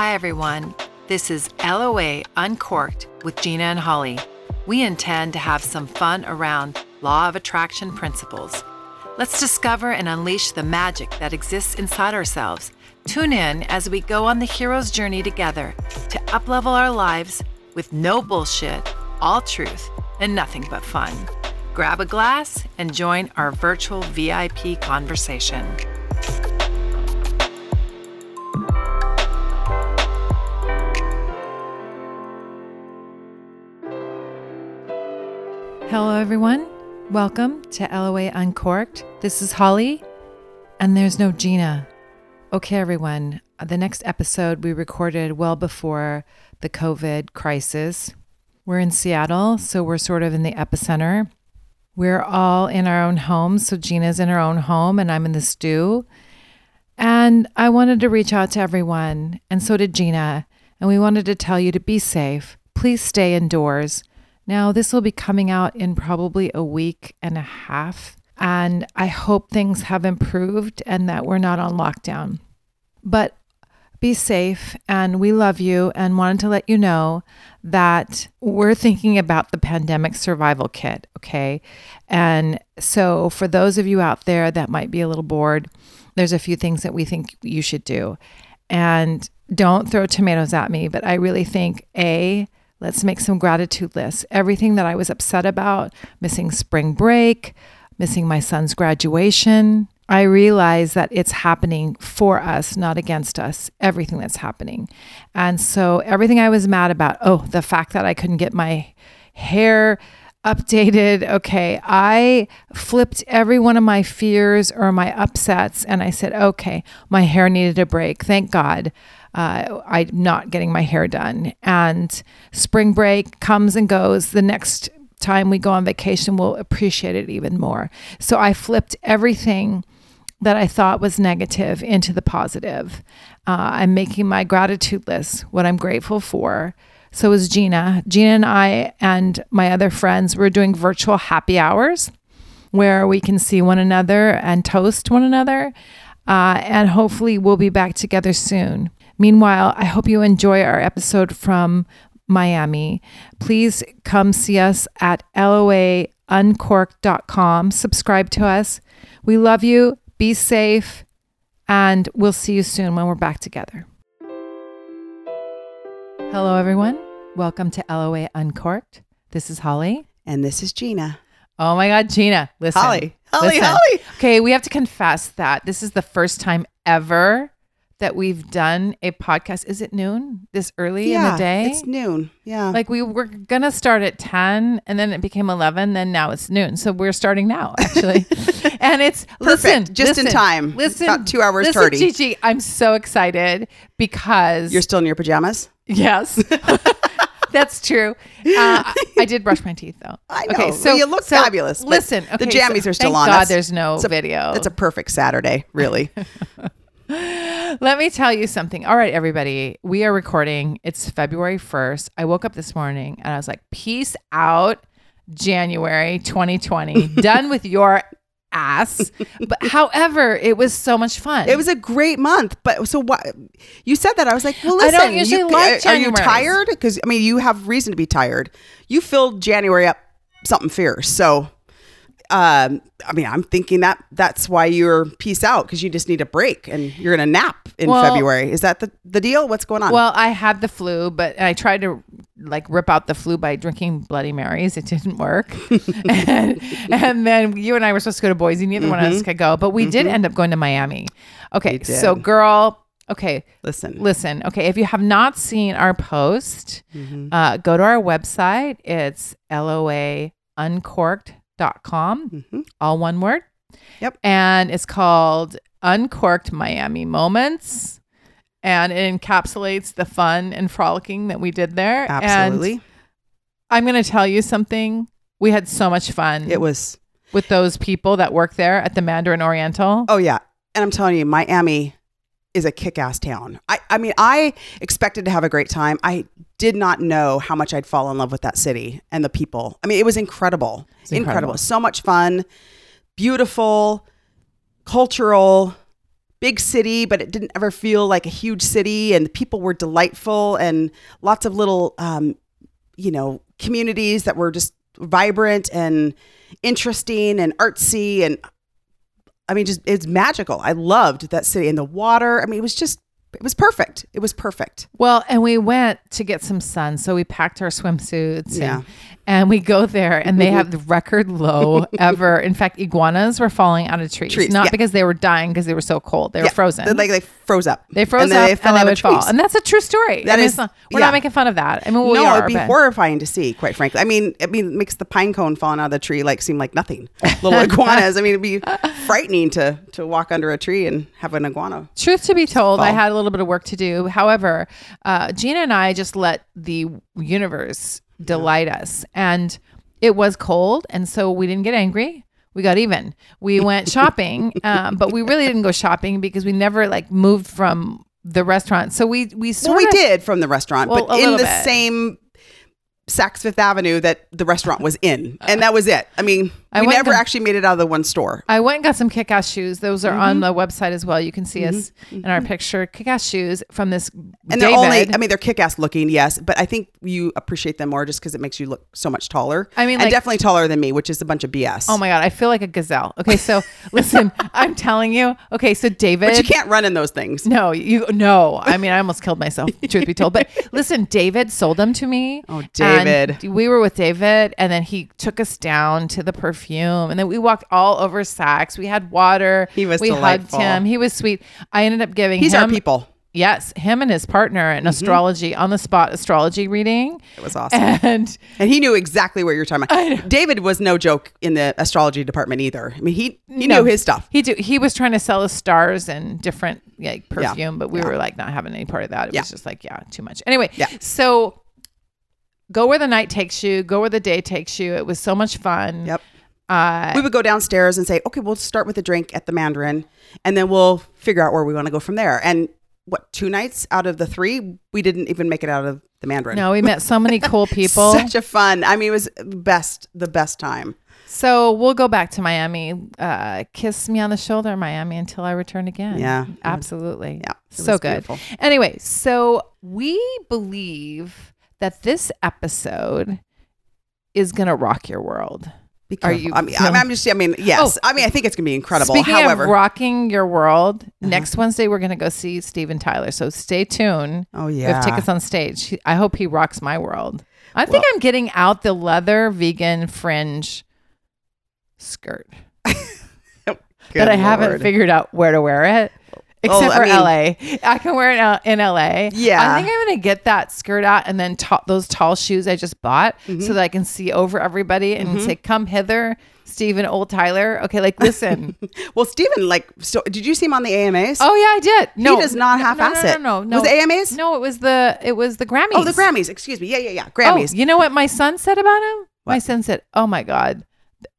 Hi, everyone. This is LOA Uncorked with Gina and Holly. We intend to have some fun around law of attraction principles. Let's discover and unleash the magic that exists inside ourselves. Tune in as we go on the hero's journey together to uplevel our lives with no bullshit, all truth, and nothing but fun. Grab a glass and join our virtual VIP conversation. Hello, everyone. Welcome to LOA Uncorked. This is Holly, and there's no Gina. Okay, everyone. The next episode we recorded well before the COVID crisis. We're in Seattle, so we're sort of in the epicenter. We're all in our own homes. So Gina's in her own home, and I'm in the stew. And I wanted to reach out to everyone, and so did Gina. And we wanted to tell you to be safe. Please stay indoors. Now, this will be coming out in probably a week and a half. And I hope things have improved and that we're not on lockdown. But be safe. And we love you and wanted to let you know that we're thinking about the pandemic survival kit. Okay. And so, for those of you out there that might be a little bored, there's a few things that we think you should do. And don't throw tomatoes at me, but I really think A, Let's make some gratitude lists. Everything that I was upset about, missing spring break, missing my son's graduation. I realize that it's happening for us, not against us, everything that's happening. And so everything I was mad about, oh, the fact that I couldn't get my hair updated. Okay, I flipped every one of my fears or my upsets and I said, okay, my hair needed a break. Thank God uh, I'm not getting my hair done. And spring break comes and goes. The next time we go on vacation, we'll appreciate it even more. So I flipped everything that I thought was negative into the positive. Uh, I'm making my gratitude list, what I'm grateful for. So is Gina. Gina and I and my other friends, we're doing virtual happy hours where we can see one another and toast one another. Uh, and hopefully we'll be back together soon. Meanwhile, I hope you enjoy our episode from Miami. Please come see us at loauncorked.com. Subscribe to us. We love you. Be safe. And we'll see you soon when we're back together. Hello, everyone. Welcome to LOA Uncorked. This is Holly. And this is Gina. Oh my God, Gina. Listen. Holly. Holly, listen. Holly. Okay, we have to confess that this is the first time ever that we've done a podcast. Is it noon this early yeah, in the day? It's noon. Yeah. Like we were gonna start at ten, and then it became eleven. Then now it's noon, so we're starting now actually. and it's listen, Perfect. Just in time. Listen, About two hours listen, tardy. Gigi, I'm so excited because You're still in your pajamas? yes. That's true. Uh, I did brush my teeth though. I know. Okay, so you look so fabulous. Listen, the jammies so are still thank on. God That's- there's no it's a- video. It's a perfect Saturday, really. Let me tell you something. All right, everybody, we are recording. It's February 1st. I woke up this morning and I was like, peace out, January 2020. Done with your ass. But however, it was so much fun. it was a great month, but so what? You said that I was like, well, I listen. don't usually you, like Are you tired? Because I mean, you have reason to be tired. You filled January up something fierce. So, um, I mean, I'm thinking that that's why you're peace out because you just need a break and you're gonna nap in Well- February. Is that the the deal? What's going on? Well, I had the flu, but I tried to like rip out the flu by drinking Bloody Marys. It didn't work. and, and then you and I were supposed to go to Boise. Neither one of us could go, but we did end up going to Miami. Okay, Mm-hmm. So girl, okay, listen. listen. Okay, if you have not seen our post, Mm-hmm. uh, go to our website. It's loauncorked.com, Mhm. all one word. Yep. And it's called Uncorked Miami Moments. And it encapsulates the fun and frolicking that we did there. And Absolutely. I'm going to tell you something. We had so much fun It was with those people that work there at the Mandarin Oriental. Oh yeah, and I'm telling you, Miami is a kick-ass town. I I mean, I expected to have a great time. I did not know how much I'd fall in love with that city and the people. I mean, it was incredible, It's incredible. incredible. So much fun, beautiful, cultural, big city, but it didn't ever feel like a huge city. And the people were delightful and lots of little, um, you know, communities that were just vibrant and interesting and artsy. And I mean, just it's magical. I loved that city and the water. I mean, it was just, it was perfect. It was perfect. Well, and we went to get some sun, so we packed our swimsuits. Yeah. And, and we go there, and they have the record low ever. In fact, iguanas were falling out of trees, Trees, not yeah. because they were dying, because they were so cold. They were Yeah, frozen. They, like they froze up. they froze and up, then and they out would fall. And that's a true story. That I mean, is- not- we're yeah. not making fun of that. I mean, we no, are, it'd be but- horrifying to see, quite frankly. I mean, I mean, it makes the pine cone falling out of the tree like seem like nothing. Little iguanas. I mean, it'd be frightening to to walk under a tree and have an iguana. Truth to be told, I had a little bit of work to do. However, uh, Gina and I just let the universe delight us. And it was cold. And so we didn't get angry. We got even. We went shopping, um, but we really didn't go shopping because we never like moved from the restaurant. So we, we Well, we of did from the restaurant, Well, but in the bit. same Saks Fifth Avenue that the restaurant was in, and that was it. I mean, I we never to- actually made it out of the one store. I went and got some kick ass shoes. Those are Mm-hmm. on the website as well. You can see us in our picture. Kick ass shoes from this And they're only, I mean, they're kick-ass looking, yes, but I think you appreciate them more just because it makes you look so much taller. I mean, and like- definitely taller than me, which is a bunch of BS. Oh my god, I feel like a gazelle. Okay, so listen, I'm telling you. Okay, so David, but you can't run in those things. No, you no. I mean, I almost killed myself. Truth be told, but listen, David sold them to me. Oh, David. And we were with David, and then he took us down to the perfume, and then we walked all over Saks. We had water. He was We delightful. hugged him. He was sweet. I ended up giving He's him our people. Yes, him and his partner an mm-hmm. astrology on the spot astrology reading. It was awesome. And And he knew exactly what you were talking about. David was no joke in the astrology department either. I mean, he he No. knew his stuff. He do, he was trying to sell us stars and different like Yeah. perfume, but we Yeah. were like not having any part of that. It Yeah. was just like yeah, too much. Anyway, Yeah. So go where the night takes you. Go where the day takes you. It was so much fun. Yep. Uh, We would go downstairs and say, okay, we'll start with a drink at the Mandarin, and then we'll figure out where we want to go from there. And what two nights out of the three, we didn't even make it out of the Mandarin. no, we met so many cool people. Such a fun. I mean, it was best the best time. so we'll go back to Miami. Uh, kiss me on the shoulder, Miami, until I return again. Yeah. absolutely. Yeah, so good. beautiful. Anyway, so we believe that this episode is gonna rock your world. Be Are you I mean, feeling- I'm just. I mean, yes. Oh. I mean, I think it's gonna be incredible. Speaking However, Uh-huh. of rocking your world, next Wednesday we're going to go see Steven Tyler. So stay tuned. oh yeah, We have tickets on stage. I hope he rocks my world. I think I'm getting out the leather vegan fringe skirt, but I haven't figured out where to wear it. Except Well, I for mean- LA, I can wear it out in LA. Yeah. I think I'm gonna get that skirt out and then ta- those tall shoes I just bought Mm-hmm. so that I can see over everybody and say, "Come hither, Steven Old Tyler." Okay, like listen. Well, Steven, like, so did you see him on the AMAs? Oh yeah, I did. No, he does not no, half-ass no, it. No, no, no, Was it AMAs? No, it was the it was the Grammys. Oh, the Grammys. Excuse me. Yeah, yeah, yeah. Grammys. Oh, you know what my son said about him? My son said, "Oh my God,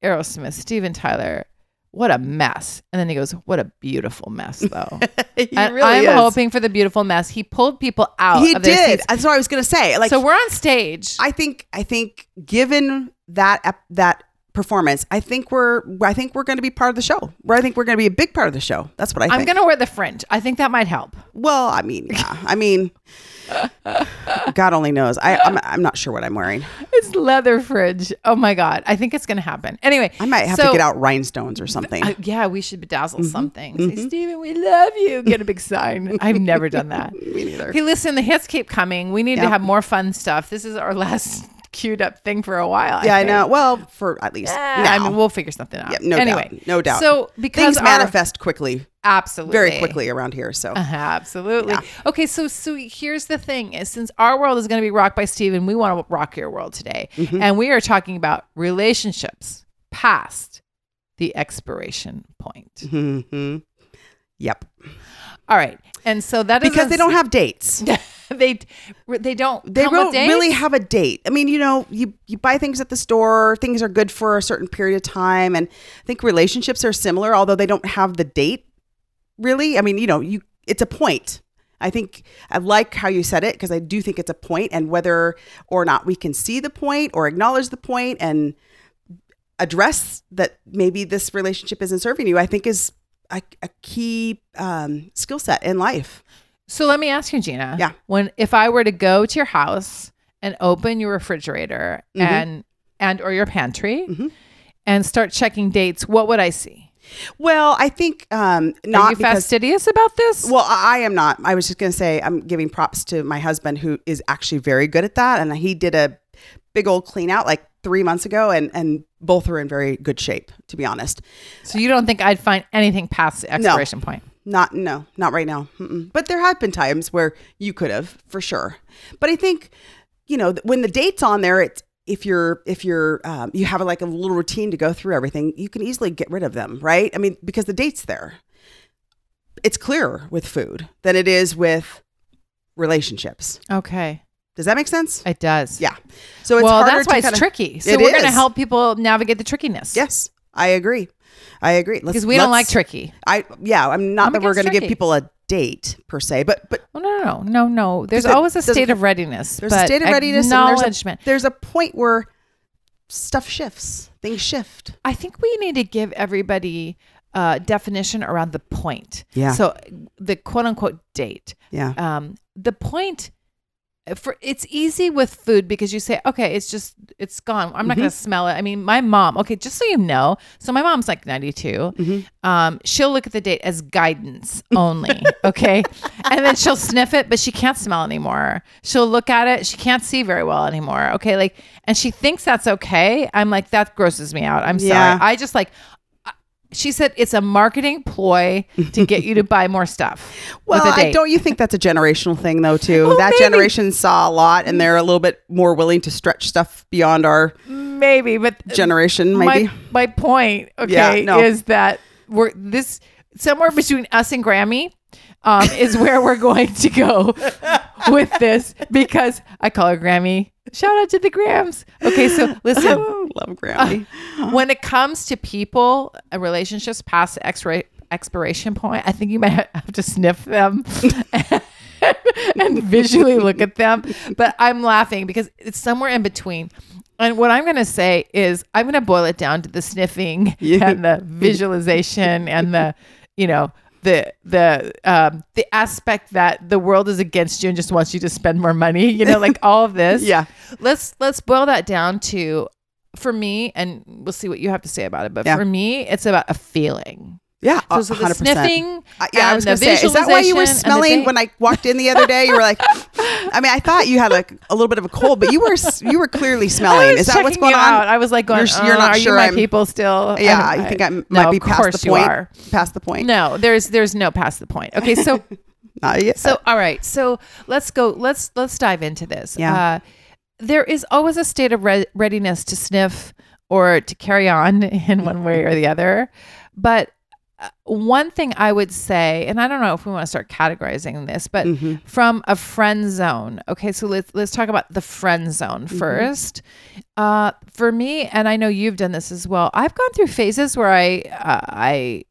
Aerosmith, Steven Tyler, what a mess." And then he goes, "What a beautiful mess, though." really I'm is. hoping for the beautiful mess. He pulled people out. he of did. That's what I was gonna say. Like, so we're on stage. I think, I think, given that ep- that performance, I think we're, I think we're going to be part of the show. Where I think we're going to be a big part of the show. That's what I think. I'm gonna wear the fringe. I think that might help. Well, I mean, yeah. I mean, God only knows. I, I'm, I'm not sure what I'm wearing. It's leather fringe. Oh my God, I think it's gonna happen. Anyway, I might have so- to get out rhinestones or something. Uh, yeah, we should bedazzle Mm-hmm. something. Say, Steven, we love you. Get a big sign. I've never done that. Me neither. Hey, listen, the hits keep coming. We need to have more fun stuff. This is our last queued up thing for a while. Yeah, I think. know. Well, for at least Eh, now. I mean, we'll figure something out. Yeah, no anyway, doubt. No doubt. So because Things our- manifest quickly, absolutely very quickly around here. So Uh-huh, absolutely. Yeah. Okay, so so here's the thing: is since our world is going to be rocked by Steven, we want to rock your world today, Mm-hmm. and we are talking about relationships past the expiration point. Mhm. Yep. All right, and so that is Because they don't have dates. they they don't They don't really have a date. I mean, you know, you, you buy things at the store, things are good for a certain period of time. And I think relationships are similar, although they don't have the date really. I mean, you know, you it's a point. I think I like how you said it because I do think it's a point and whether or not we can see the point or acknowledge the point and address that maybe this relationship isn't serving you, I think is a, a key um, skill set in life. So let me ask you, Gina. Yeah. When if I were to go to your house and open your refrigerator Mhm. and and or your pantry Mhm. and start checking dates, what would I see? Well, I think um, not Are you because fastidious about this? Well, I I am not. I was just going to say I'm giving props to my husband who is actually very good at that, and he did a big old clean out like three months ago, and and both are in very good shape, to be honest. so you don't think I'd find anything past the expiration point? Not no, not right now. Mm-mm. But there have been times where you could have for sure. But I think you know when the date's on there, it's if you're if you're um, you have a like a little routine to go through everything, you can easily get rid of them, right? I mean, because the date's there. It's clearer with food than it is with relationships. Okay. Does that make sense? It does. Yeah. So it's well, that's why it's kinda- tricky. So It we're going to help people navigate the trickiness. Yes, I agree. I agree. Because we don't like tricky. I yeah. I'm not I'm that we're going to give people a date per se, but but Oh, no, no, no, no, no. There's always a state of readiness. there's a state of readiness and there's Acknowledgement. a, there's a point where stuff shifts. Things shift. I think we need to give everybody a definition around the point. Yeah. So the quote unquote date. Yeah. Um, the point for it's easy with food because you say, okay, it's just it's gone. I'm not Mm-hmm. gonna smell it. I mean, my mom. Okay, just so you know, so my mom's like 92. Mm-hmm. Um, she'll look at the date as guidance only. okay, and then she'll sniff it, but she can't smell anymore. She'll look at it, she can't see very well anymore. Okay, like, and she thinks that's okay. I'm like, that grosses me out. I'm sorry. Yeah. I just like. She said it's a marketing ploy to get you to buy more stuff. Well, I don't you think that's a generational thing though too? Well, that maybe. generation saw a lot and they're a little bit more willing to stretch stuff beyond our maybe, but generation maybe. my my point, okay, Yeah, no. is that we're this somewhere between us and Grammy um, is where we're going to go with this because I call her Grammy. Shout out to the Grams. Okay, so listen, Love Grammy. when it comes to people, uh, relationships past the expiration point, I think you might have to sniff them. and visually look at them. But I'm laughing because it's somewhere in between. And what I'm going to say is, I'm going to boil it down to the sniffing Yeah. and the visualization and the, you know, the the um, the aspect that the world is against you and just wants you to spend more money. You know, like all of this. Yeah. Let's let's boil that down to, for me, and we'll see what you have to say about it. But Yeah. for me, it's about a feeling. Yeah, So, so 100%. sniffing. Uh, yeah, I was going to say, is that why you were visualization and the smelling when I walked in the other day? You were like, I mean, I thought you had like a little bit of a cold, but you were you were clearly smelling. Is that what's going on? Out. I was like, going, You're- you're "Uh, not are sure you my I'm- people still? Yeah, I'm- you think I no, might be past the you point? are. Past the point? No, there's there's no past the point. Okay, so Not yet. so all right, so let's go. Let's let's dive into this. Yeah. Uh, there is always a state of re- readiness to sniff or to carry on in one way or the other, but. uh, One thing I would say, and I don't know if we want to start categorizing this, but Mm-hmm. from a friend zone. Okay, so let's let's talk about the friend zone Mm-hmm. 1st Uh, for me, and I know you've done this as well. I've gone through phases where I uh, I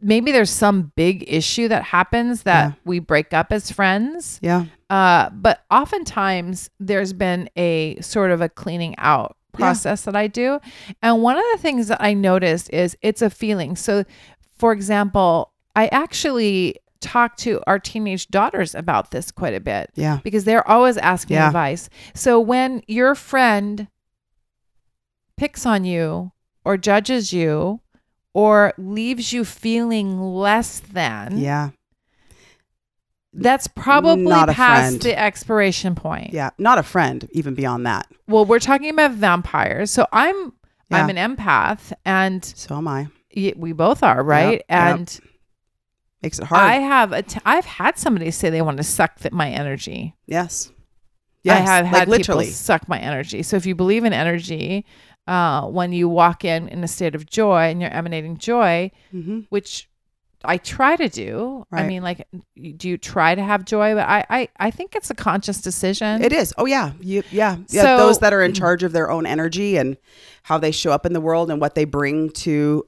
maybe there's some big issue that happens that Yeah. we break up as friends. yeah, Uh, but oftentimes there's been a sort of a cleaning out Yeah. process that I do. And one of the things that I noticed is it's a feeling. So, for example, I actually talk to our teenage daughters about this quite a bit yeah, because they're always asking Yeah. advice. So when your friend picks on you or judges you or leaves you feeling less than, yeah, that's probably Not past friend. the expiration point. yeah. Not a friend. Even beyond that. Well, we're talking about vampires. So I'm I'm an empath and So am I. we both are, right? Yep, yep. and Makes it hard. I have a t- I've had somebody say they want to suck th- my energy. yes. Yes. I have like had literally. people suck my energy. So if you believe in energy, uh, when you walk in in a state of joy and you're emanating joy, hmm which I try to do. I mean, like, do you try to have joy? But I, I, I think it's a conscious decision. It is. Oh yeah. You, yeah. Yeah. So- Those that are in charge of their own energy and how they show up in the world and what they bring to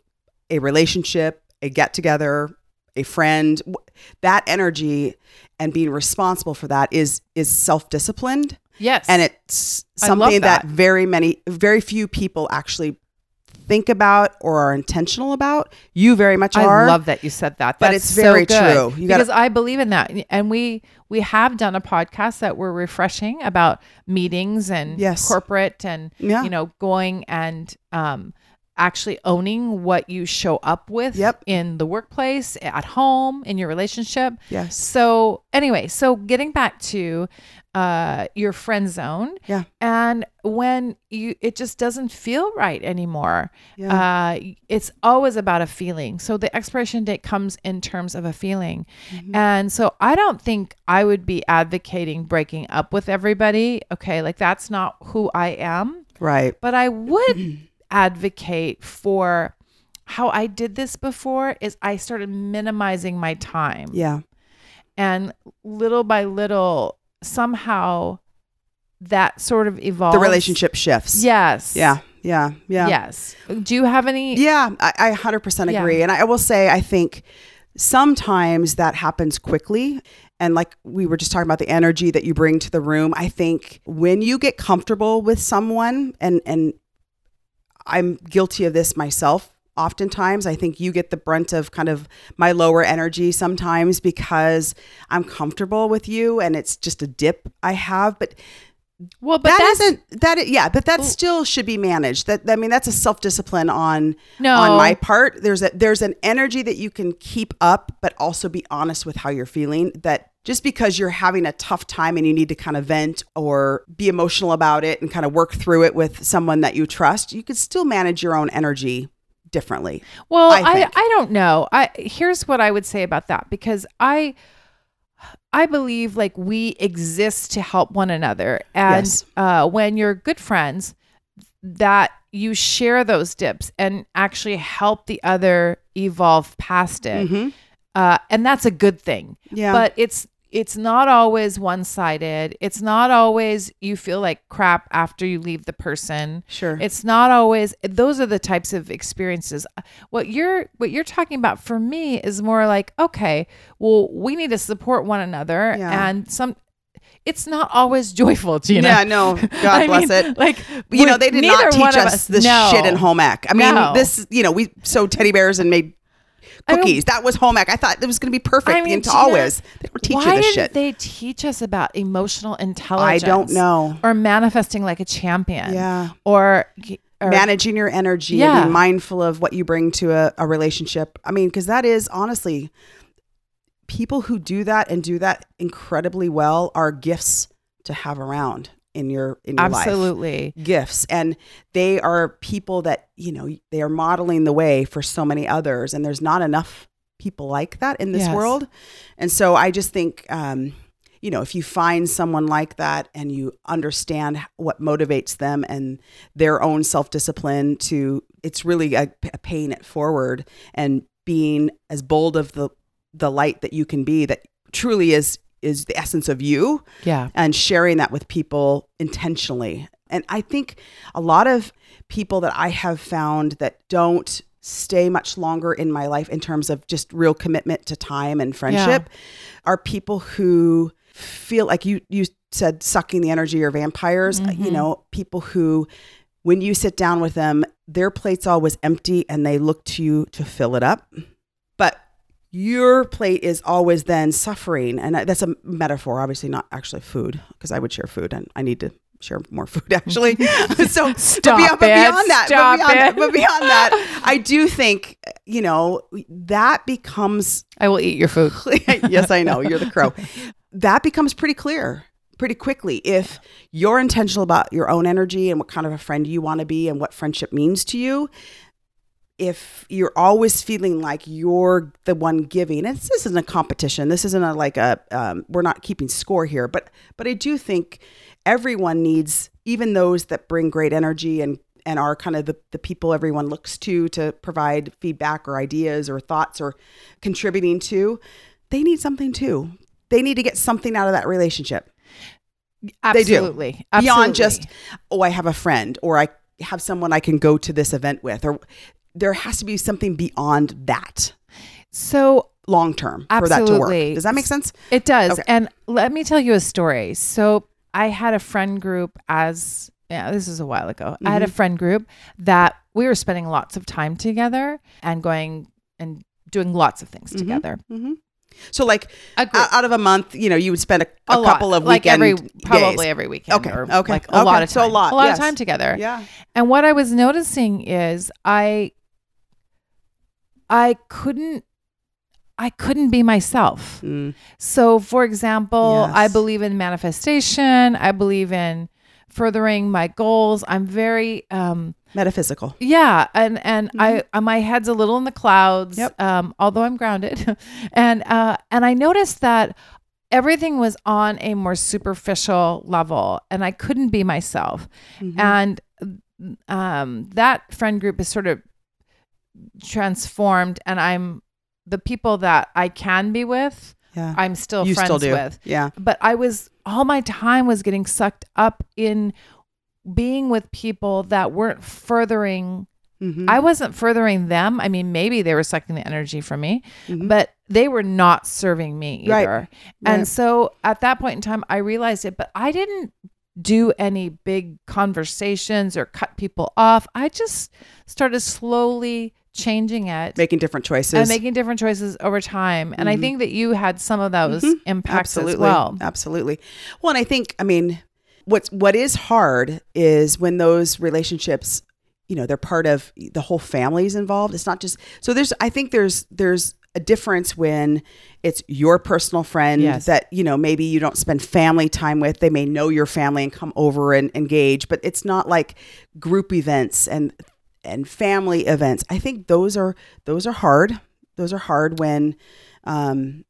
a relationship, a get together, a friend, that energy and being responsible for that is is self disciplined yes. and it's something that. that. very many very few people actually think about or are intentional about. You very much are. I love that you said that. But That's it's very so good true. You gotta- because I believe in that, and we we have done a podcast that were refreshing about meetings and Yes. corporate and Yeah. you know going and um actually owning what you show up with Yep. in the workplace, at home, in your relationship. Yes. So anyway, so getting back to uh your friend zone Yeah. and when you it just doesn't feel right anymore Yeah. uh it's always about a feeling so the expiration date comes in terms of a feeling Mm-hmm. and so i don't think i would be advocating breaking up with everybody okay like that's not who i am Right. but i would advocate for how i did this before is i started minimizing my time Yeah. and little by little somehow that sort of evolves The relationship shifts. yes Yeah. Yeah. Yeah. yes do you have any Yeah, I, I 100% Yeah. agree. And I will say, I think sometimes that happens quickly. And like we were just talking about the energy that you bring to the room, I think when you get comfortable with someone, and, and I'm guilty of this myself. Oftentimes, I think you get the brunt of kind of my lower energy sometimes because I'm comfortable with you and it's just a dip I have. But well but that isn't that yeah but that still should be managed that i mean that's a self-discipline on No. on my part there's a there's an energy that you can keep up but also be honest with how you're feeling that just because you're having a tough time and you need to kind of vent or be emotional about it and kind of work through it with someone that you trust you could still manage your own energy differently Well, I I, I, don't know. I here's what I would say about that because I I believe like we exist to help one another, and Yes. uh, when you're good friends, that you share those dips and actually help the other evolve past it, Mhm. uh, and that's a good thing. yeah But it's it's not always one sided. It's not always you feel like crap after you leave the person. sure It's not always those are the types of experiences. What you're what you're talking about for me is more like, okay, well, we need to support one another Yeah. and some it's not always joyful, Gina. yeah no god bless mean, it Like you know they did not teach of us this no. shit in home ec i mean No. this you know we sewed teddy bears and made cookies. That was home ec. I thought it was going to be perfect. I mean, into Gina, always they don't teach Why you this didn't shit. they teach us about emotional intelligence. i don't know. Or manifesting like a champion. yeah. Or, or managing your energy and Yeah. being mindful of what you bring to a, a relationship. I mean because that is honestly people who do that and do that incredibly well are gifts to have around in your in your life absolutely. gifts and they are people that you know they are modeling the way for so many others and there's not enough people like that in this Yes. world and so i just think um you know if you find someone like that and you understand what motivates them and their own self-discipline to it's really a, a paying it forward and being as bold of the the light that you can be that truly is is the essence of you Yeah. and sharing that with people intentionally. And I think a lot of people that I have found that don't stay much longer in my life in terms of just real commitment to time and friendship are people who feel like you you said sucking the energy or vampires, you Mhm. know, people who when you sit down with them, their plate's always empty and they look to you to fill it up. But your plate is always then suffering. And uh, that's a metaphor, obviously not actually food, because I would share food and I need to share more food actually. so Stop but beyond, but it. beyond that, Stop but, beyond, it. but beyond that, I do think, you know, that becomes I will eat your food. yes, I know. You're the crow. That becomes pretty clear pretty quickly if you're intentional about your own energy and what kind of a friend you want to be and what friendship means to you. If you're always feeling like you're the one giving, and this isn't a competition. This isn't a like a um, we're not keeping score here, but but I do think everyone needs, even those that bring great energy and and are kind of the, the people everyone looks to to provide feedback or ideas or thoughts or contributing to, they need something too. They need to get something out of that relationship They do. Absolutely. beyond just, oh, I have a friend or I have someone I can go to this event with, or there has to be something beyond that so long term for that to work. Does that make sense? It does. Okay. And let me tell you a story. So I had a friend group as yeah, this is a while ago. I had Mm-hmm. a friend group that we were spending lots of time together and going and doing lots of things together. hmm So like group- out of a month, you know, you would spend a, a, a lot, couple of like every probably days. every weekend. Okay, or okay, like a lot okay. of So time, a lot, a lot yes. of time together. Yeah. And what I was noticing is I I couldn't I couldn't be myself. Mm. So for example, Yes. I believe in manifestation, I believe in furthering my goals. I'm very um Metaphysical. yeah, and and I uh, my head's a little in the clouds. Yep. Um, although I'm grounded, and uh, and I noticed that everything was on a more superficial level, and I couldn't be myself. Mhm. And um, that friend group is sort of transformed, and I'm the people that I can be with. yeah. I'm still you friends still with Yeah. but I was all my time was getting sucked up in being with people that weren't furthering Mhm. I wasn't furthering them. I mean, maybe they were sucking the energy from me, Mhm. but they were not serving me Right. either. And Right. so at that point in time, I realized it, but I didn't do any big conversations or cut people off. I just started slowly changing it making different choices. and making different choices over time. And I Mhm. think that you had some of those Mhm. impacts absolutely as well. absolutely well and i think i mean what's what is hard is when those relationships you know they're part of the whole family's involved it's not just so there's i think there's there's a difference when it's your personal friend Yes. that you know maybe you don't spend family time with they may know your family and come over and engage but it's not like group events and and family events i think those are those are hard those are hard when um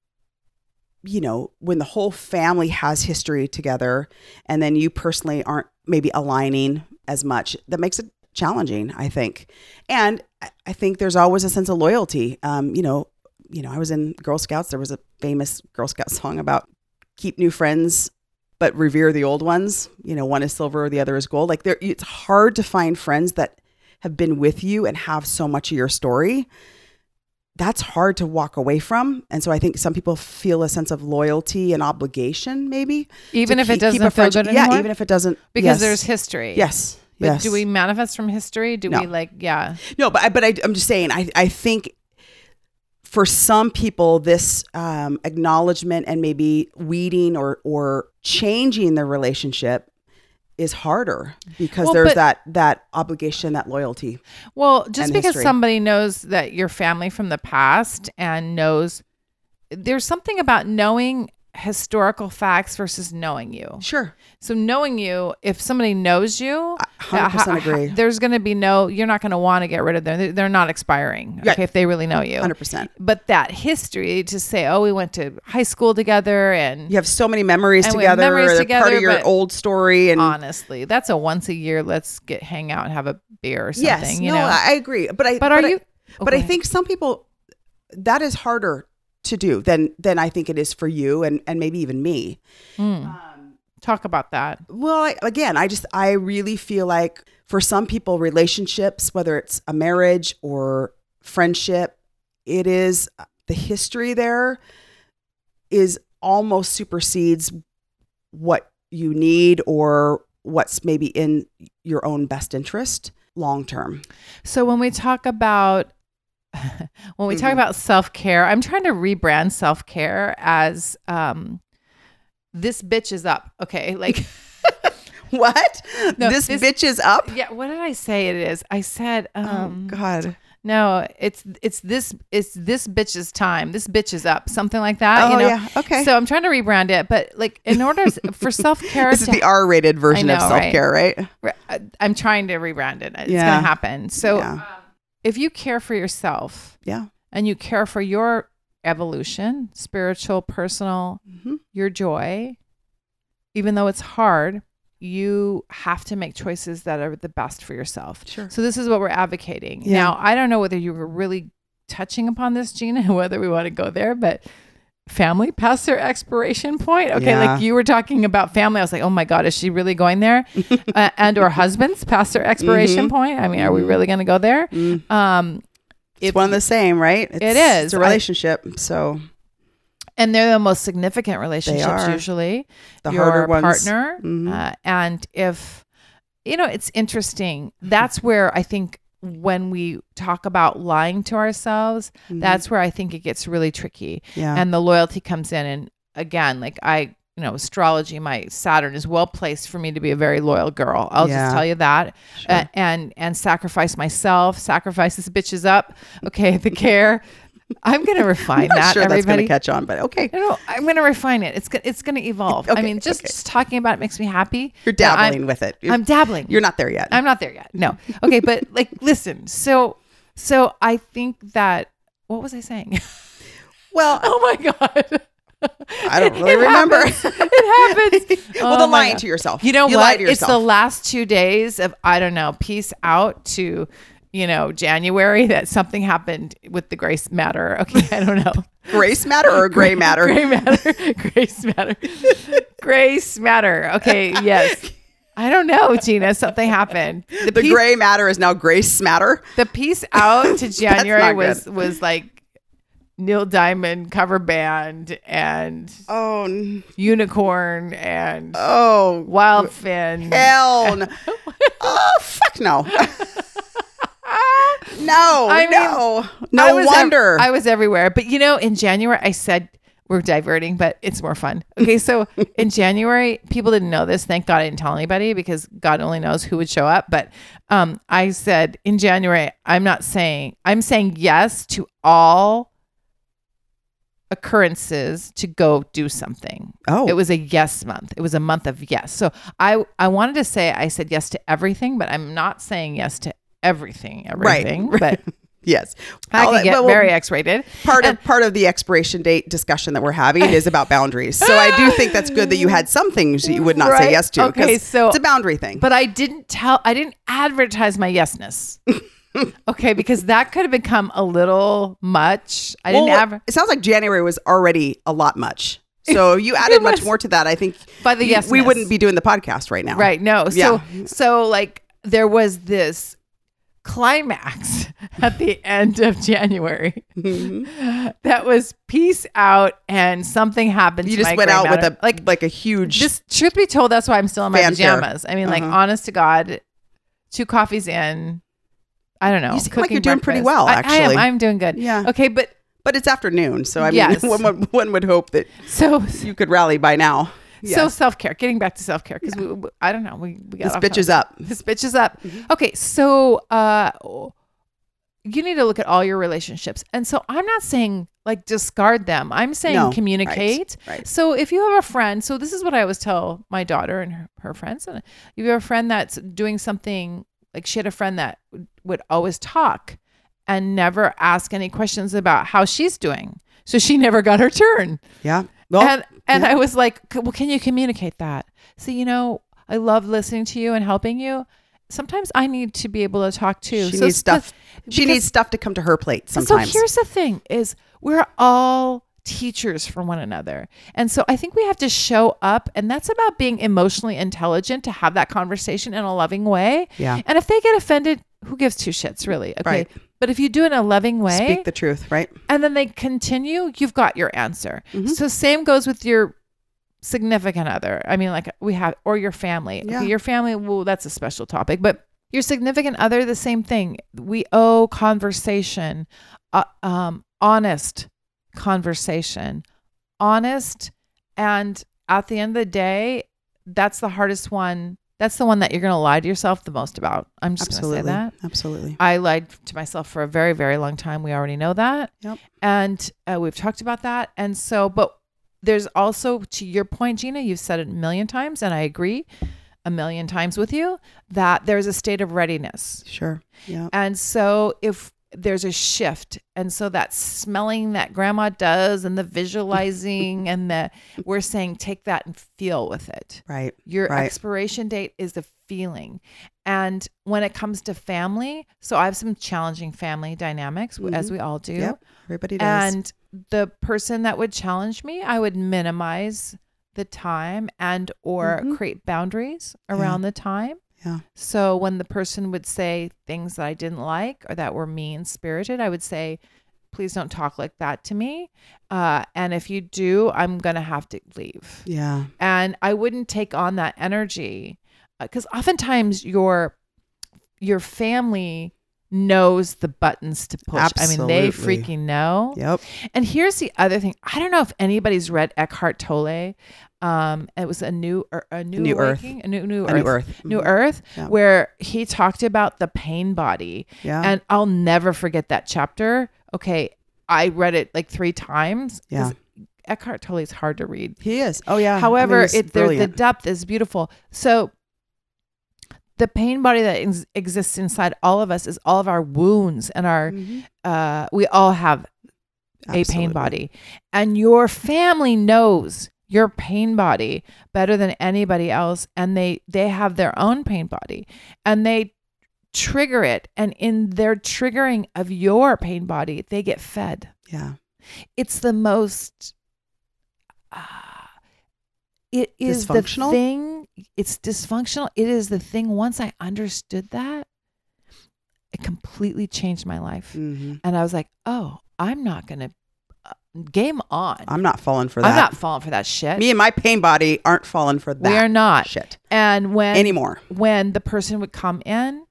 you know, when the whole family has history together and then you personally aren't maybe aligning as much, that makes it challenging, I think. And I- think there's always a sense of loyalty. Um, you know, you know, I was in Girl Scouts. There was a famous Girl Scout song about keep new friends, but revere the old ones. You know, one is silver, the other is gold. Like there, it's hard to find friends that have been with you and have so much of your story that's hard to walk away from. And so I think some people feel a sense of loyalty and obligation, maybe. Even if it keep- keep doesn't a feel friendship- good Yeah, even if it doesn't. because yes. there's history. Yes. But yes. do we manifest from history? Do No. we like yeah. No, but I, but I, I'm just saying. I I think for some people, this um, acknowledgement and maybe weeding or or changing the relationship is harder because Well, there's but- that that obligation, that loyalty. Well, just because history. somebody knows that your family from the past and knows there's something about knowing historical facts versus knowing you. Sure, So knowing you, if somebody knows you, hundred percent agree. there's going to be no you're not going to want to get rid of them. They're- They're not expiring. Right. Okay, if they really know you. Hundred percent. But that history to say, "Oh, we went to high school together and You have so many memories And we have together. memories they're part of your old story, and honestly, that's a once a year let's get hang out and have a beer or something, yes, you no, know. I agree. But I but are I- you but I think some people that is harder to do than than I think it is for you and and maybe even me. Hmm. talk about that. Well, I, again, I just I really feel like for some people relationships whether it's a marriage or friendship, it is the history there is almost supersedes what you need or what's maybe in your own best interest long term. So when we talk about when we talk Mhm. about self-care, I'm trying to rebrand self-care as um this bitch is up. Okay? Like What? No, this, this- bitch is up? yeah, what did I say it is? I said um oh God. no, it's it's this it's this bitch's time. This bitch is up. Something like that, oh you know. yeah. Okay. So I'm trying to rebrand it, but like in order for self-care this is the R-rated version of know, right? self-care, right? Re- I- I'm trying to rebrand it. It's Yeah. going to happen. So Yeah. um, if you care for yourself Yeah. and you care for your evolution, spiritual, personal, Mhm. your joy, even though it's hard, you have to make choices that are the best for yourself. Sure. So this is what we're advocating. Yeah. Now, I don't know whether you were really touching upon this, Gina, and whether we want to go there, but family past their expiration point. Okay, Yeah. like you were talking about family. I was like, oh my God, is she really going there? uh, and or husbands past their expiration Mhm. point. I mean, are we Mhm. really going to go there? Mm. Um, It's one of the same, right? It's, It is. It's a I- relationship. so and they're the most significant relationships usually. the your harder ones. partner, Mhm. uh, and if you know, it's interesting. That's where I think when we talk about lying to ourselves, that's where I think it gets really tricky. Mm-hmm. Yeah. And the loyalty comes in. And again, like I, you know, astrology, my Saturn is well placed for me to be a very loyal girl. I'll Yeah. just tell you that. Uh, and and sacrifice myself, sacrifice this bitches up. Okay, the care. I'm gonna refine I'm not that. sure that's going to catch on, but okay. No, no, I'm going to refine it. It's it's going to evolve. I mean, just, okay. just talking about it makes me happy. You're that I'm- dabbling with it. You're, I'm dabbling. you're not there yet. I'm not there yet. No. Okay, but like, listen. So, so I think that what was I saying? well, oh my god. I don't really it remember. happens. It happens. well, Oh the lying God. to yourself. You know you lie what? to It's the last two days of I don't know. Peace out to you know January that something happened with the grace matter. Okay, I don't know. grace matter or gray matter. Gray matter. Grace matter. Grace matter. Okay. Yes. I don't know, Gina. Something happened. The piece, gray matter is now grace matter. the piece out to January was good. was like Neil Diamond cover band and Oh, unicorn and oh, wild fin. hell no. oh, fuck no. No, I mean, no. I No was ev- wonder. I was everywhere. But you know, in January, I said we're diverting, but it's more fun. Okay, so in January, people didn't know this. Thank God I didn't tell anybody because God only knows who would show up. But um, I said in January, I'm not saying I'm saying yes to all occurrences to go do something. oh, It was a yes month. It was a month of yes. So I I wanted to say I said yes to everything, but I'm not saying yes to everything, everything. But yes. I All can that- get well, very X-rated. part of part of the expiration date discussion that we're having is about boundaries. So I do think that's good that you had some things that you would not say yes to. Okay, so- it's a boundary thing. But I didn't tell. I didn't advertise my yesness. okay, because that could have become a little much. I didn't adver- it sounds like January was already a lot much. So you added much more to that. I think By the yes-ness. we wouldn't be doing the podcast right now. Right. No. So Yeah. so like there was this climax at the end of January Mm-hmm. that was peace out and something happened. You to just my went out with a like like a huge just truth be told, that's why I'm still in my pajamas. I mean, like Uh-huh. honest to God, two coffees in. I don't know. You seem like you're doing pretty breakfast. well, I- I, actually. am. I'm doing good. Yeah. Okay, but but it's afternoon, so I mean Yes. one, one would hope that so you could rally by now. So self care. Getting back to self care because we, we- I don't know. We we got this bitch is up. This bitch is up. Okay, so uh you need to look at all your relationships. And so I'm not saying like discard them. I'm saying No, communicate. right, right. So if you have a friend, so this is what I always tell my daughter and her, her friends. And if you have a friend that's doing something like she had a friend that would, would always talk and never ask any questions about how she's doing. So she never got her turn Yeah. Well, and and I was like, well, can you communicate that? So you know, I love listening to you and helping you. Sometimes I need to be able to talk too. she so needs stuff. She needs stuff to come to her plate sometimes. So here's the thing: is we're all teachers for one another, and so I think we have to show up, and that's about being emotionally intelligent to have that conversation in a loving way. Yeah. And if they get offended, who gives two shits, really? Okay. Right. But if you do it in a loving way, Speak the truth, right? and then they continue, you've got your answer. Mm-hmm. So same goes with your significant other. I mean, like we have, or your family. Yeah. Okay, your family, well, that's a special topic, but your significant other, the same thing. We owe conversation, uh, um, honest conversation, honest, and at the end of the day, that's the hardest one. That's the one that you're going to lie to yourself the most about. I'm just going to say that. Absolutely. I lied to myself for a very, very long time. We already know that. Yep. And uh, we've talked about that. And so, but there's also, to your point, Gina, you've said it a million times, and I agree a million times with you that there's a state of readiness. Sure. Yeah. And so, if there's a shift, and so that smelling that grandma does, and the visualizing, and the we're saying take that and feel with it. Right. Your Right. expiration date is the feeling. And when it comes to family, so I have some challenging family dynamics, as we all do. Mm-hmm. Yep. Everybody does. And the person that would challenge me, I would minimize the time and or create boundaries around the time. Yeah. So when the person would say things that I didn't like or that were mean spirited, I would say, please don't talk like that to me. Uh, and if you do, I'm going to have to leave Yeah. and I wouldn't take on that energy because oftentimes your your family knows the buttons to push. I mean, they freaking know. Yep. And here's the other thing. I don't know if anybody's read Eckhart Tolle. Um, it was a new a new, New Earth. A new new A earth, New Earth. New Mhm. Earth, Yeah. where he talked about the pain body, Yeah. and I'll never forget that chapter. Okay, I read it like three times. Yeah. Eckhart Tolle is hard to read. he is. Oh yeah. I mean, However, it the depth is beautiful. So the pain body that ex- exists inside all of us is all of our wounds and our Mhm. uh we all have a pain body and your family knows your pain body better than anybody else and they they have their own pain body and they trigger it and in their triggering of your pain body they get fed Yeah. it's the most uh, it is the thing it's dysfunctional it is the thing once i understood that it completely changed my life hmm and i was like oh i'm not gonna uh, game on I'm not falling for that. i'm not falling for that shit Me and my pain body aren't falling for that we are not shit and when anymore. when the person would come in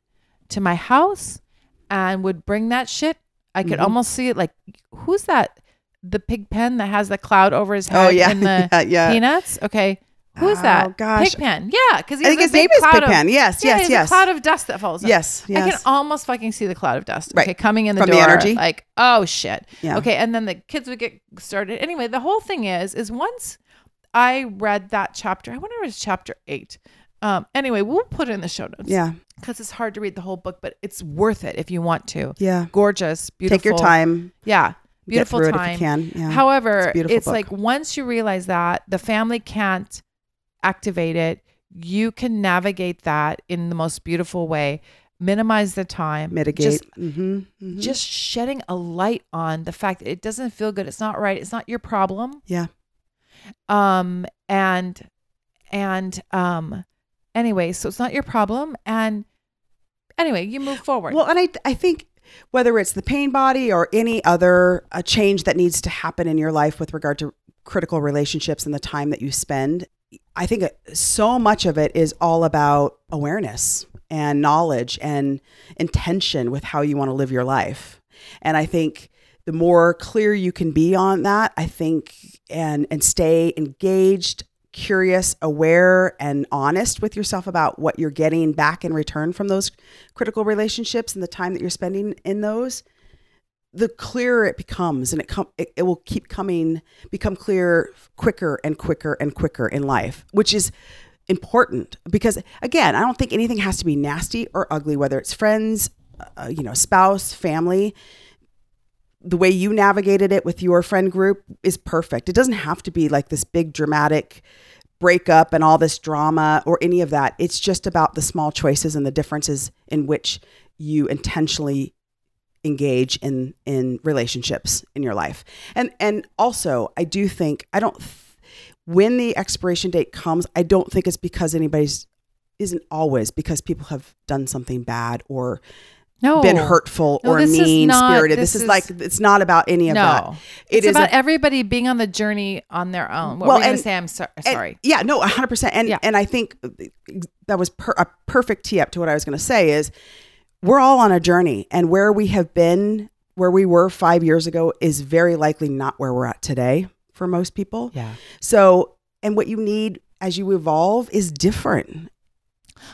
to my house and would bring that shit, I could Mhm. almost see it like, who's that? The pig pen that has the cloud over his head Oh yeah. and the yeah. yeah. peanuts? Okay. Who is that? Oh, gosh. Pigpen. Yeah, because I think his name is Pigpen. Yes. Yeah, Yes. Yes. a cloud of dust that falls. up. yes. I can almost fucking see the cloud of dust. Right. Okay, coming in the From the door. energy? Like, oh shit. Yeah. Okay, and then the kids would get started. Anyway, the whole thing is, is once I read that chapter, I wonder if it's chapter eight. Um, anyway, we'll put it in the show notes. Yeah. Because it's hard to read the whole book, but it's worth it if you want to. Yeah. Gorgeous, beautiful. Take your time. Yeah. Beautiful time. if you can. Yeah. However, It's it's like once you realize that the family can't activate it, you can navigate that in the most beautiful way. Minimize the time. mitigate. Just, hmm hmm just shedding a light on the fact that it doesn't feel good. It's not right. It's not your problem. Yeah. Um and and um anyway, so it's not your problem and anyway, you move forward. Well, and I I think whether it's the pain body or any other uh, change that needs to happen in your life with regard to critical relationships and the time that you spend, I think so much of it is all about awareness and knowledge and intention with how you want to live your life. And I think the more clear you can be on that, I think and and stay engaged, curious, aware and honest with yourself about what you're getting back in return from those critical relationships and the time that you're spending in those, the clearer it becomes and it com- it, it will keep coming become clear quicker and quicker and quicker in life, which is important. Because again, I don't think anything has to be nasty or ugly whether it's friends, uh, you know, spouse, family the way you navigated it with your friend group is perfect. It doesn't have to be like this big dramatic breakup and all this drama or any of that. It's just about the small choices and the differences in which you intentionally engage in in relationships in your life. And and also, I do think I don't th- when the expiration date comes, I don't think it's because anybody's isn't always because people have done something bad or no. been hurtful No, or mean not- spirited. this This, is, is- like it's not about any of that. It it's is about a- everybody being on the journey on their own. What Well, and- say? I'm so- and- sorry. yeah, no, 100%. And Yeah. and I think that was per, a perfect tee up to what I was going to say is we're all on a journey and where we have been where we were 5 years ago is very likely not where we're at today for most people. Yeah. So, and what you need as you evolve is different.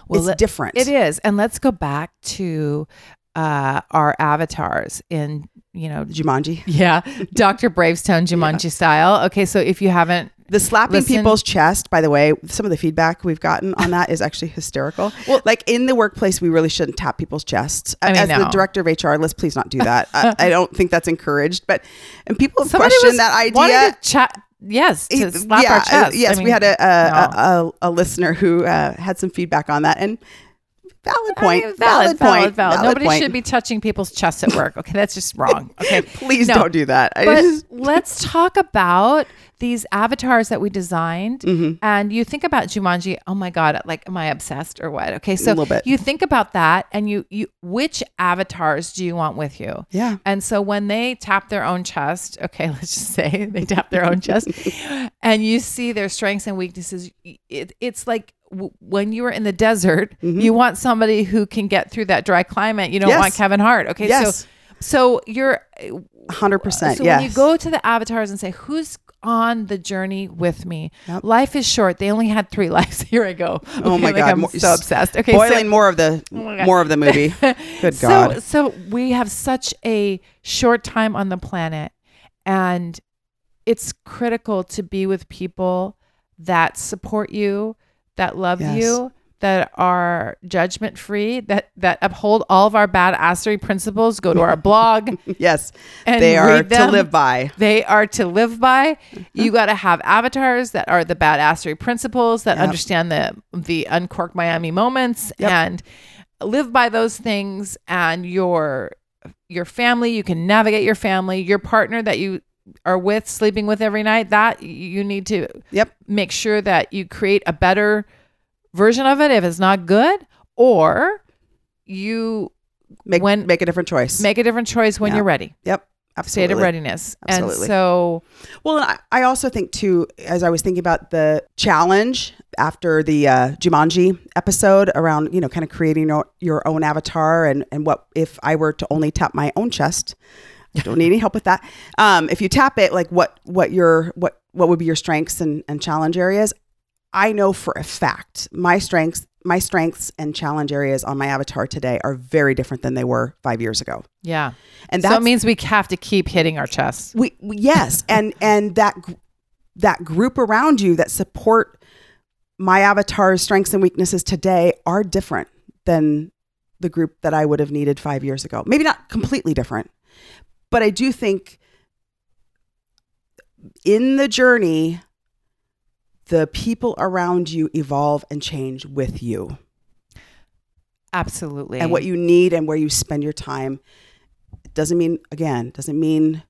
It's let- different. It is. And let's go back to uh, our avatars in, you know, Jumanji. yeah, Dr. Bravestone Jumanji style. Okay, so if you haven't, The slapping Listen- people's chest, by the way, some of the feedback we've gotten on that is actually hysterical. Well- like in the workplace, we really shouldn't tap people's chests. I mean, As the director of HR, let's please not do that. I, I don't think that's encouraged. But and people have somebody questioned that idea. to chat, yes, to slap yeah, our uh, chest. yes, I we had a a, no. a, a listener who uh, had some feedback on that, and valid I point, mean, valid, valid, point, valid. Nobody point. should be touching people's chests at work. Okay, that's just wrong. Okay, Please No. don't do that. I but just- let's talk about these avatars that we designed. Mhm. And you think about Jumanji. Oh my God! Like, am I obsessed or what? Okay, so little bit. you think about that, and you you which avatars do you want with you? yeah, And so when they tap their own chest, okay, let's just say they tap their own chest, and you see their strengths and weaknesses. It, it's like w- when you were in the desert, you want somebody who can get through that dry climate. You don't Mm-hmm. Yes. want Kevin Hart. Okay, Yes. so so you're 100%. so yes. when you go to the avatars and say, "Who's on the journey with me?" Yep. Life is short. They only had three lives. Here I go. Oh my like God, I'm more- so obsessed. Okay, boiling so, more of the God. more of the movie. Good so God. so we have such a short time on the planet, and it's critical to be with people that support you, that love Yes. you, that are judgment free, that that uphold all of our badassery principles. Go to our blog. yes, and they are to live by. They are to live by. You mm-hmm. got to have avatars that are the badassery principles that Yep. understand the the uncork Miami moments Yep. and live by those things. And your your family, you can navigate your family. Your partner that you are with, sleeping with every night, that you need to Yep. make sure that you create a better version of it if it's not good, or you Make When- make a different choice. make a different choice when Yeah. you're ready. yep. State Absolutely. of readiness. Absolutely. And so Well, I, I also think too, as I was thinking about the challenge after the uh, Jumanji episode around, you know, kind of creating your, your own avatar and and what if I were to only tap my own chest. You don't need any help with that. Um, if you tap it, like what what your what what would be your strengths and, and challenge areas? I know for a fact my strengths my strengths and challenge areas on my avatar today are very different than they were five years ago. Yeah. And so means we have to keep hitting our chests. we, we yes and and that that group around you that support my avatar's strengths and weaknesses today are different than the group that I would have needed 5 years ago maybe not completely different but I do think in the journey the people around you evolve and change with you Absolutely. and what you need and where you spend your time doesn't mean again doesn't mean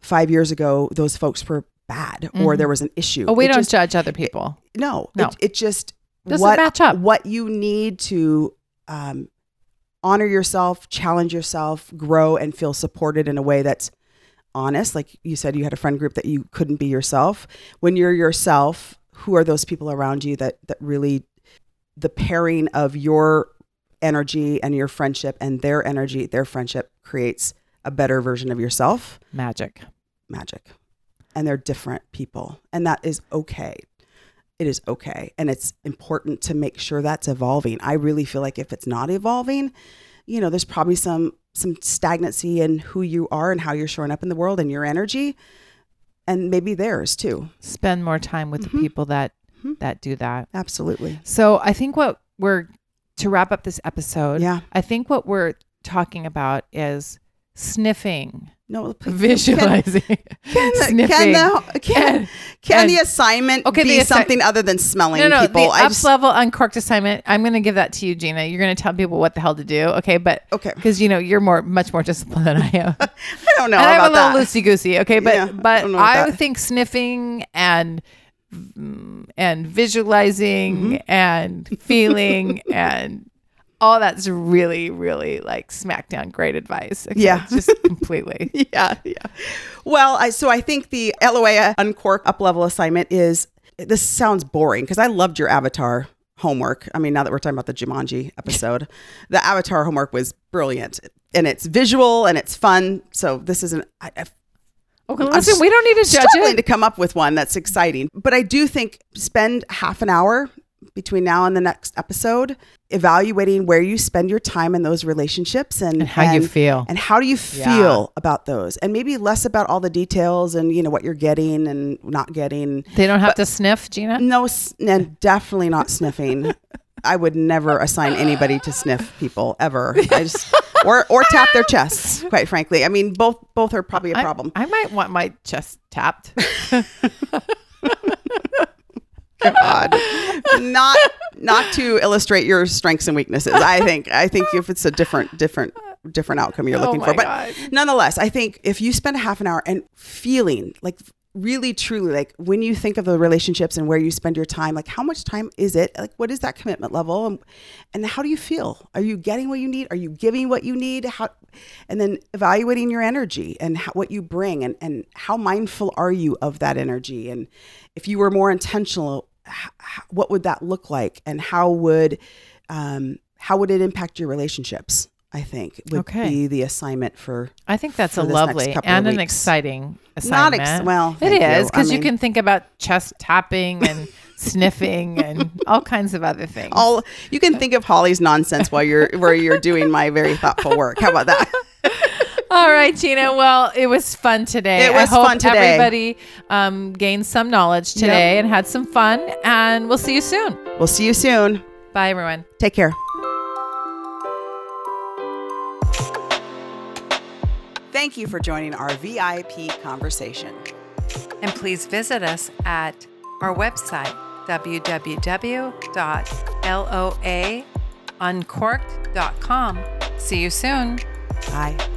five years ago those folks were bad or Mhm. there was an issue Oh, we It don't just, judge other people. no No. It, it just Doesn't what match up. what you need to um, honor yourself challenge yourself grow and feel supported in a way that's honest. Like you said you had a friend group that you couldn't be yourself. When you're yourself who are those people around you that that really the pairing of your energy and your friendship and their energy their friendship creates a better version of yourself? Magic. magic. And they're different people. And that is okay it is okay and it's important to make sure that's evolving i really feel like if it's not evolving you know there's probably some some stagnancy in who you are and how you're showing up in the world and your energy and maybe theirs too Spend more time with Mhm. the people that Mhm. that do that. absolutely So I think what we're to wrap up this episode, yeah I think what we're talking about is sniffing, no can, visualizing, can, the, can, the, can, and- can and- the assignment Okay, be assi- something other than smelling no, no, people the I up just- level uncorked assignment. I'm going to give that to you, Gina. You're going to tell people what the hell to do. Okay, but okay because you know you're more, much more disciplined than I am. i don't know and I'm a little loosey goosey. Okay, but Yeah, I but about I think sniffing and mm, and visualizing Mm-hmm. and feeling and all that's really really like smackdown great advice. Okay, Yeah. just completely. yeah, yeah. Well, I so I think the LOA uncork up level assignment is this sounds boring because I loved your avatar homework. I mean, now that we're talking about the Jumanji episode, the avatar homework was brilliant and it's visual and it's fun. So this isn't. I, I Okay, I'm listen, we don't need to judge struggling it. to come up with one that's exciting, but I do think spend half an hour between now and the next episode evaluating where you spend your time in those relationships and, And how you feel. and how do you Yeah. feel about those and maybe less about all the details and you know what you're getting and not getting They don't have to sniff, Gina. no and definitely not sniffing i would never assign anybody to sniff people ever i just or or tap their chests quite frankly i mean both both are probably a problem I, might want my chest tapped. god. Not not to illustrate your strengths and weaknesses. I think i think if it's a different different different outcome you're Oh looking for. But God. nonetheless i think if you spend a half an hour and feeling like really truly like when you think of the relationships and where you spend your time like how much time is it? Like what is that commitment level? And, and how do you feel? Are you getting what you need? Are you giving what you need? How and then evaluating your energy and how, what you bring and, and how mindful are you of that energy? And if you were more intentional h- what would that look like and how would um, how would it impact your relationships I think would Okay. be the assignment for I think that's a lovely and an exciting Not assignment. ex- well, it you. is I because you mean- can think about chest tapping and sniffing and all kinds of other things. all you can think of Holly's nonsense while you're where you're doing my very thoughtful work. How about that? All right, Gina. Well, it was fun today. It was I hope fun today. everybody um, gained some knowledge today and had some fun. And we'll see you soon. We'll see you soon. Bye, everyone. Take care. Thank you for joining our VIP conversation. And please visit us at our website, www.loauncorked.com. See you soon. Bye.